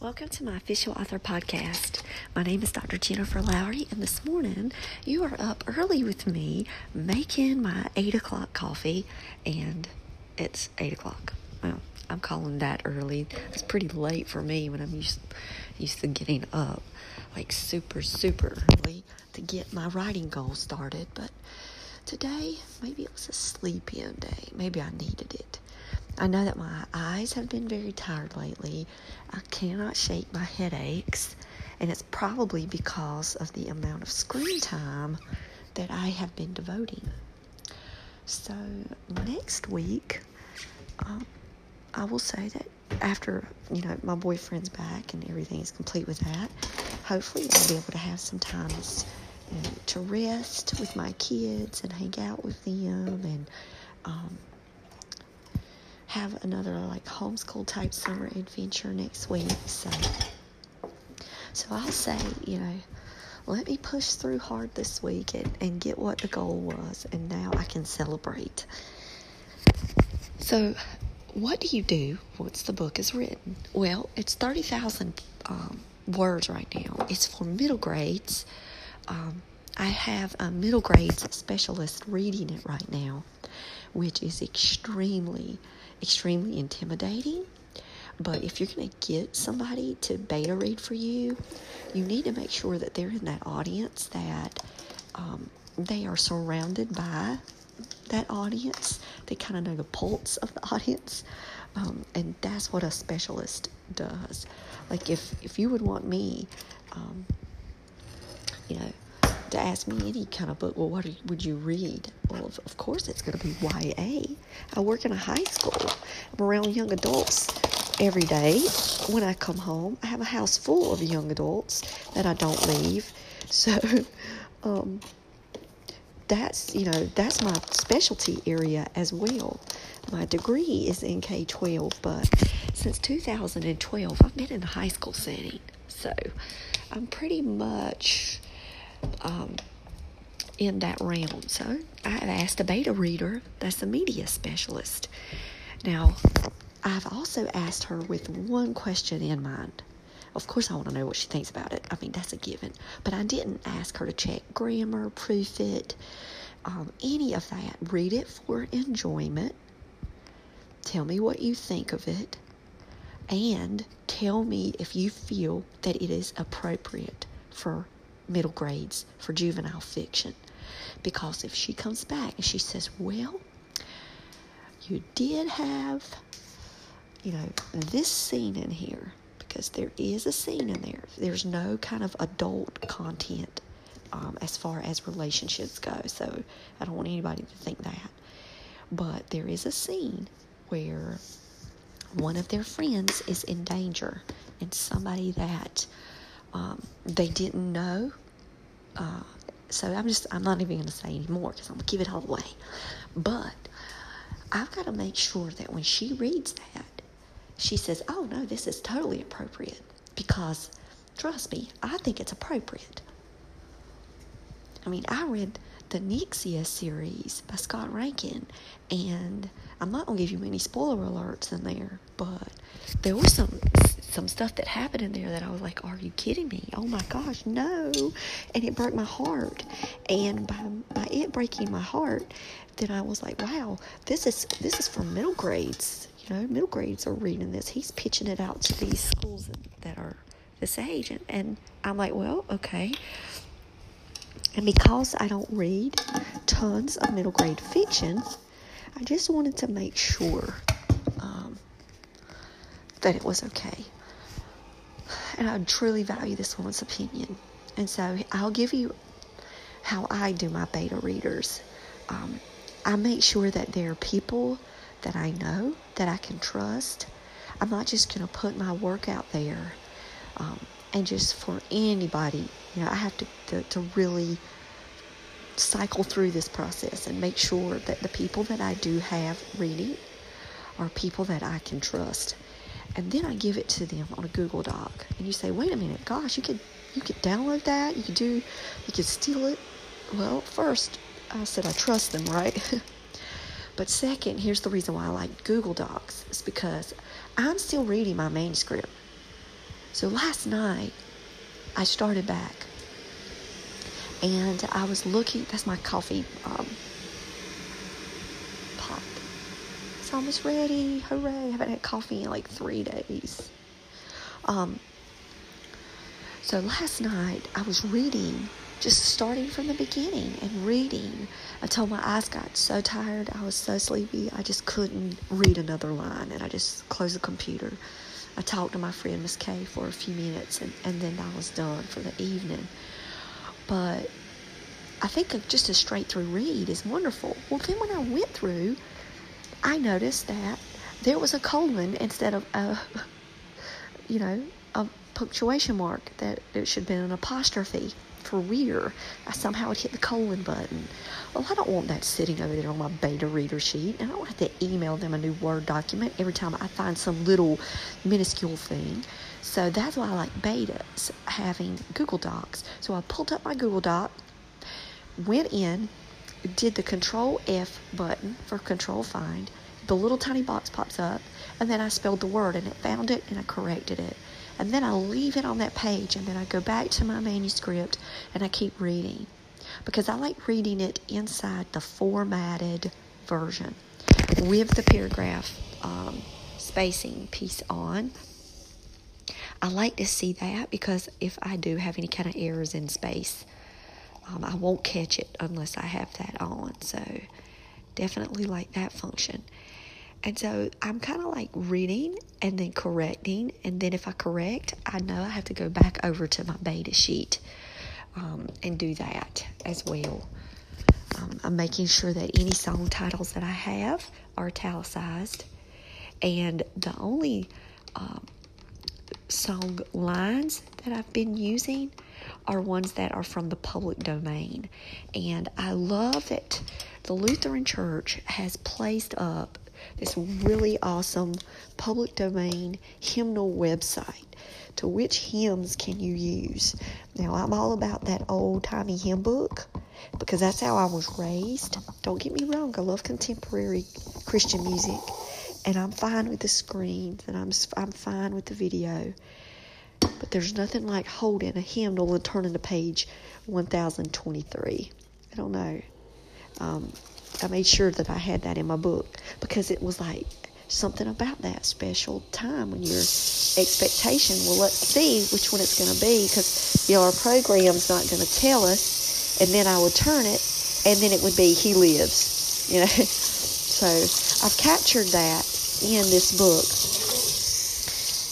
Welcome to my official author podcast. My name is Dr. Jennifer Lowry, and this morning you are up early with me making my 8 o'clock coffee, and it's 8 o'clock. Well, I'm calling that early. It's pretty late for me when I'm used, used to getting up like super, super early to get my writing goal started, but today maybe it was a sleep in day. Maybe I needed it. I know that my eyes have been very tired lately. I cannot shake my headaches, and it's probably because of the amount of screen time that I have been devoting. So, next week, um, I will say that after you know my boyfriend's back and everything is complete with that, hopefully I'll be able to have some time you know, to rest with my kids and hang out with them and um, have another like homeschool type summer adventure next week. So, so I'll say, you know, let me push through hard this week and, and get what the goal was, and now I can celebrate. So, what do you do once the book is written? Well, it's 30,000 um, words right now. It's for middle grades. Um, I have a middle grades specialist reading it right now, which is extremely extremely intimidating. But if you're going to get somebody to beta read for you, you need to make sure that they're in that audience, that um, they are surrounded by that audience. They kind of know the pulse of the audience. Um, and that's what a specialist does. Like if, if you would want me, um, you know, to ask me any kind of book, well, what would you read? Well, of, of course, it's going to be YA. I work in a high school. I'm around young adults every day. When I come home, I have a house full of young adults that I don't leave. So, um, that's you know that's my specialty area as well. My degree is in K twelve, but since 2012, I've been in a high school setting, so I'm pretty much um, in that realm. So I have asked a beta reader that's a media specialist. Now, I've also asked her with one question in mind. Of course, I want to know what she thinks about it. I mean, that's a given. But I didn't ask her to check grammar, proof it, um, any of that. Read it for enjoyment. Tell me what you think of it. And tell me if you feel that it is appropriate for middle grades for juvenile fiction. Because if she comes back and she says, Well, you did have, you know, this scene in here, because there is a scene in there. There's no kind of adult content um, as far as relationships go. So I don't want anybody to think that. But there is a scene where one of their friends is in danger and somebody that um, they didn't know. Uh, so I'm just, I'm not even going to say anymore because I'm going to give it all away. But I've got to make sure that when she reads that, she says, oh no, this is totally appropriate. Because trust me, I think it's appropriate. I mean, I read the Nyxia series by Scott Rankin, and I'm not gonna give you any spoiler alerts in there, but there was some some stuff that happened in there that I was like, "Are you kidding me? Oh my gosh, no!" And it broke my heart. And by by it breaking my heart, then I was like, "Wow, this is this is for middle grades. You know, middle grades are reading this. He's pitching it out to these schools that are this age." And, and I'm like, "Well, okay." And because I don't read tons of middle grade fiction, I just wanted to make sure um, that it was okay. And I truly value this woman's opinion. And so I'll give you how I do my beta readers. Um, I make sure that there are people that I know that I can trust. I'm not just going to put my work out there um, and just for anybody. You know, I have to, to, to really cycle through this process and make sure that the people that I do have reading are people that I can trust. And then I give it to them on a Google Doc. And you say, wait a minute, gosh, you could you could download that, you could do you could steal it. Well, first I said I trust them, right? but second, here's the reason why I like Google Docs. It's because I'm still reading my manuscript. So last night, I started back. And I was looking, that's my coffee um, It's almost ready. Hooray. I haven't had coffee in like three days. Um, so last night, I was reading, just starting from the beginning and reading until my eyes got so tired. I was so sleepy. I just couldn't read another line. And I just closed the computer I talked to my friend Miss Kay for a few minutes and, and then I was done for the evening. But I think just a straight through read is wonderful. Well, then when I went through, I noticed that there was a colon instead of a, you know, a punctuation mark that it should have been an apostrophe for reader. I somehow had hit the colon button. Well, I don't want that sitting over there on my beta reader sheet. And I don't have to email them a new Word document every time I find some little minuscule thing. So that's why I like betas having Google Docs. So I pulled up my Google Doc, went in, did the Control F button for Control Find. The little tiny box pops up, and then I spelled the word and it found it and I corrected it and then I leave it on that page and then I go back to my manuscript and I keep reading because I like reading it inside the formatted version with the paragraph um, spacing piece on. I like to see that because if I do have any kind of errors in space, um, I won't catch it unless I have that on. So definitely like that function. And so I'm kind of like reading and then correcting. And then if I correct, I know I have to go back over to my beta sheet um, and do that as well. Um, I'm making sure that any song titles that I have are italicized. And the only um, song lines that I've been using are ones that are from the public domain. And I love that the Lutheran Church has placed up this really awesome public domain hymnal website to which hymns can you use. Now, I'm all about that old timey hymn book because that's how I was raised. Don't get me wrong, I love contemporary Christian music and I'm fine with the screens and I'm, I'm fine with the video. But there's nothing like holding a hymnal and turning to page 1023. I don't know. Um, I made sure that I had that in my book because it was like something about that special time when your expectation, well, let's see which one it's going to be because, you know, our program's not going to tell us. And then I would turn it and then it would be He Lives, you know. so I've captured that in this book.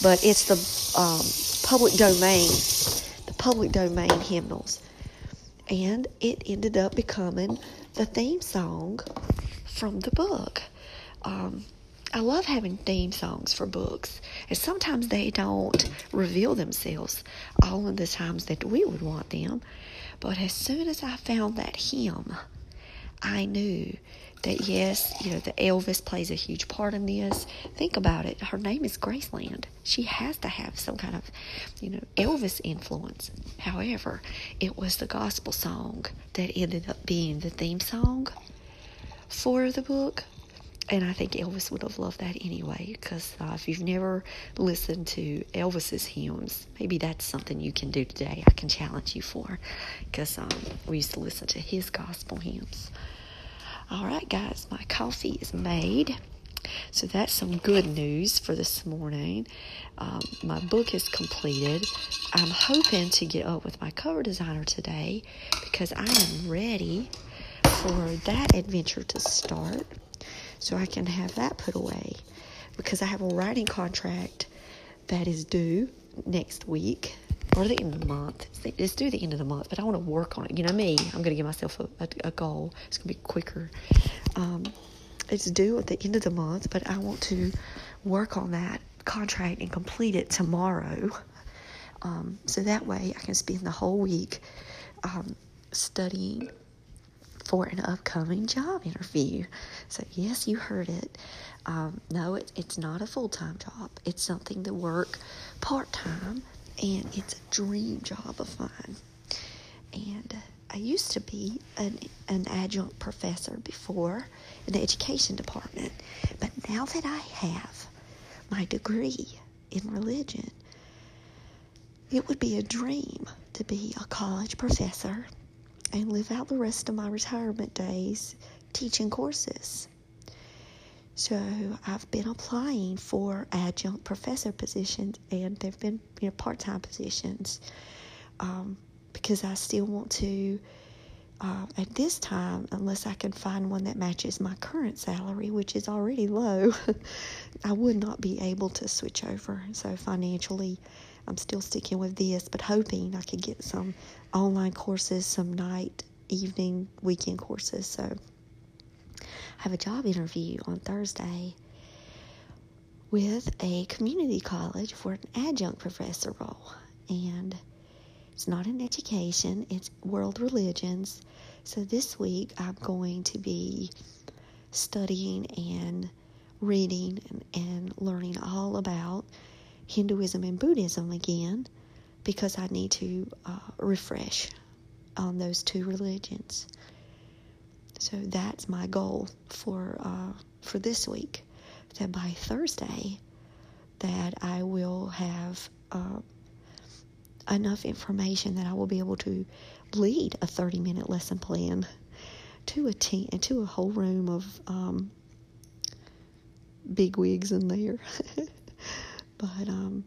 But it's the um, public domain, the public domain hymnals. And it ended up becoming the theme song from the book. Um, I love having theme songs for books, and sometimes they don't reveal themselves all of the times that we would want them. But as soon as I found that hymn, I knew that yes, you know, the Elvis plays a huge part in this. Think about it. Her name is Graceland. She has to have some kind of, you know, Elvis influence. However, it was the gospel song that ended up being the theme song for the book. And I think Elvis would have loved that anyway, because uh, if you've never listened to Elvis's hymns, maybe that's something you can do today. I can challenge you for, because um, we used to listen to his gospel hymns. All right, guys, my coffee is made. So that's some good news for this morning. Um, my book is completed. I'm hoping to get up with my cover designer today because I am ready for that adventure to start so I can have that put away because I have a writing contract that is due next week or the end of the month. It's due the end of the month, but I want to work on it. You know me, I'm going to give myself a, a, a goal. It's going to be quicker. Um, it's due at the end of the month, but I want to work on that contract and complete it tomorrow. Um, so that way I can spend the whole week um, studying for an upcoming job interview. So, yes, you heard it. Um, no, it, it's not a full time job, it's something to work part time and it's a dream job of mine. And I used to be an, an adjunct professor before in the education department, but now that I have my degree in religion, It would be a dream to be a college professor and live out the rest of my retirement days teaching courses. So I've been applying for adjunct professor positions, and they've been you know, part-time positions um, because I still want to. Uh, at this time, unless I can find one that matches my current salary, which is already low, I would not be able to switch over. So financially, I'm still sticking with this, but hoping I could get some online courses, some night, evening, weekend courses. So I have a job interview on Thursday with a community college for an adjunct professor role. And it's not in education, it's world religions. So this week I'm going to be studying and reading and, and learning all about Hinduism and Buddhism again because I need to uh, refresh on those two religions. So that's my goal for uh, for this week. That by Thursday, that I will have uh, enough information that I will be able to lead a 30 minute lesson plan to a team to a whole room of um, big wigs in there. but um,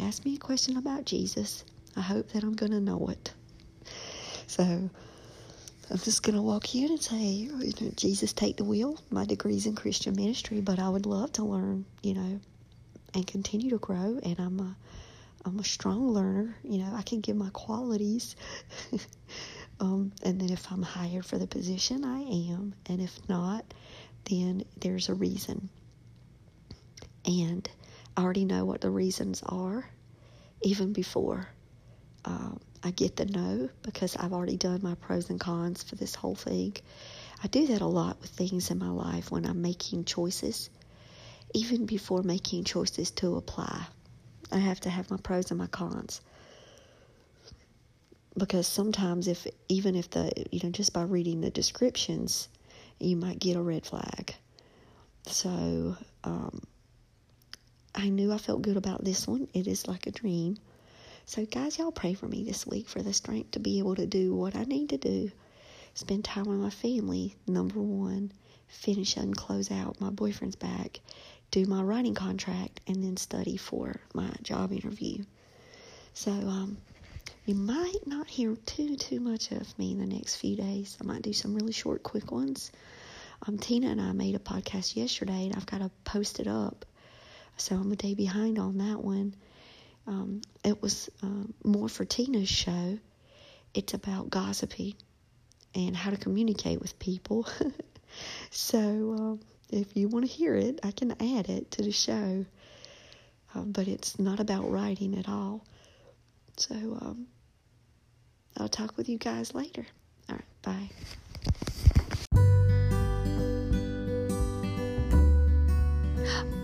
ask me a question about Jesus. I hope that I'm going to know it. So I'm just going to walk in and say, you know, Jesus, take the wheel. My degree's in Christian ministry, but I would love to learn, you know, and continue to grow. And I'm a I'm a strong learner. You know, I can give my qualities. um, and then if I'm hired for the position, I am. And if not, then there's a reason. And I already know what the reasons are, even before um, I get the no, because I've already done my pros and cons for this whole thing. I do that a lot with things in my life when I'm making choices, even before making choices to apply. I have to have my pros and my cons. Because sometimes if even if the you know just by reading the descriptions, you might get a red flag. So um, I knew I felt good about this one. It is like a dream. So guys, y'all pray for me this week for the strength to be able to do what I need to do. Spend time with my family, number one. Finish and close out my boyfriend's back do my writing contract, and then study for my job interview. So, um, you might not hear too too much of me in the next few days. I might do some really short, quick ones. Um, Tina and I made a podcast yesterday, and I've got to post it up, so I'm a day behind on that one. Um, it was um, more for Tina's show. It's about gossiping and how to communicate with people. so um, if you want to hear it, I can add it to the show. Uh, but it's not about writing at all. So um, I'll talk with you guys later. All right, bye.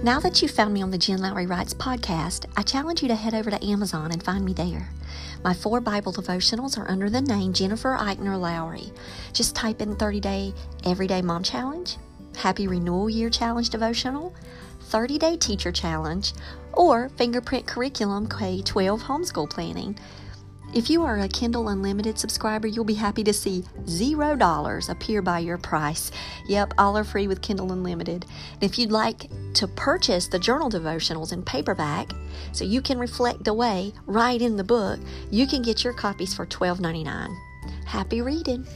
Now that you've found me on the Jen Lowry Writes podcast, I challenge you to head over to Amazon and find me there. My four Bible devotionals are under the name Jennifer Eichner Lowry. Just type in 30 Day Everyday Mom Challenge, Happy Renewal Year Challenge Devotional, 30 Day Teacher Challenge, or Fingerprint Curriculum K 12 Homeschool Planning. If you are a Kindle Unlimited subscriber, you'll be happy to see zero dollars appear by your price. Yep, all are free with Kindle Unlimited. And if you'd like to purchase the journal devotionals in paperback so you can reflect away right in the book, you can get your copies for $12.99. Happy reading!